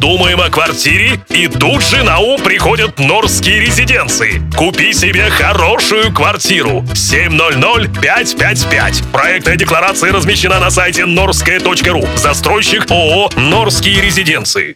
Думаем о квартире? И тут же на ум приходят Норские резиденции. Купи себе хорошую квартиру. 700-555. Проектная декларация размещена на сайте norskaya.ru. Застройщик ООО «Норские резиденции».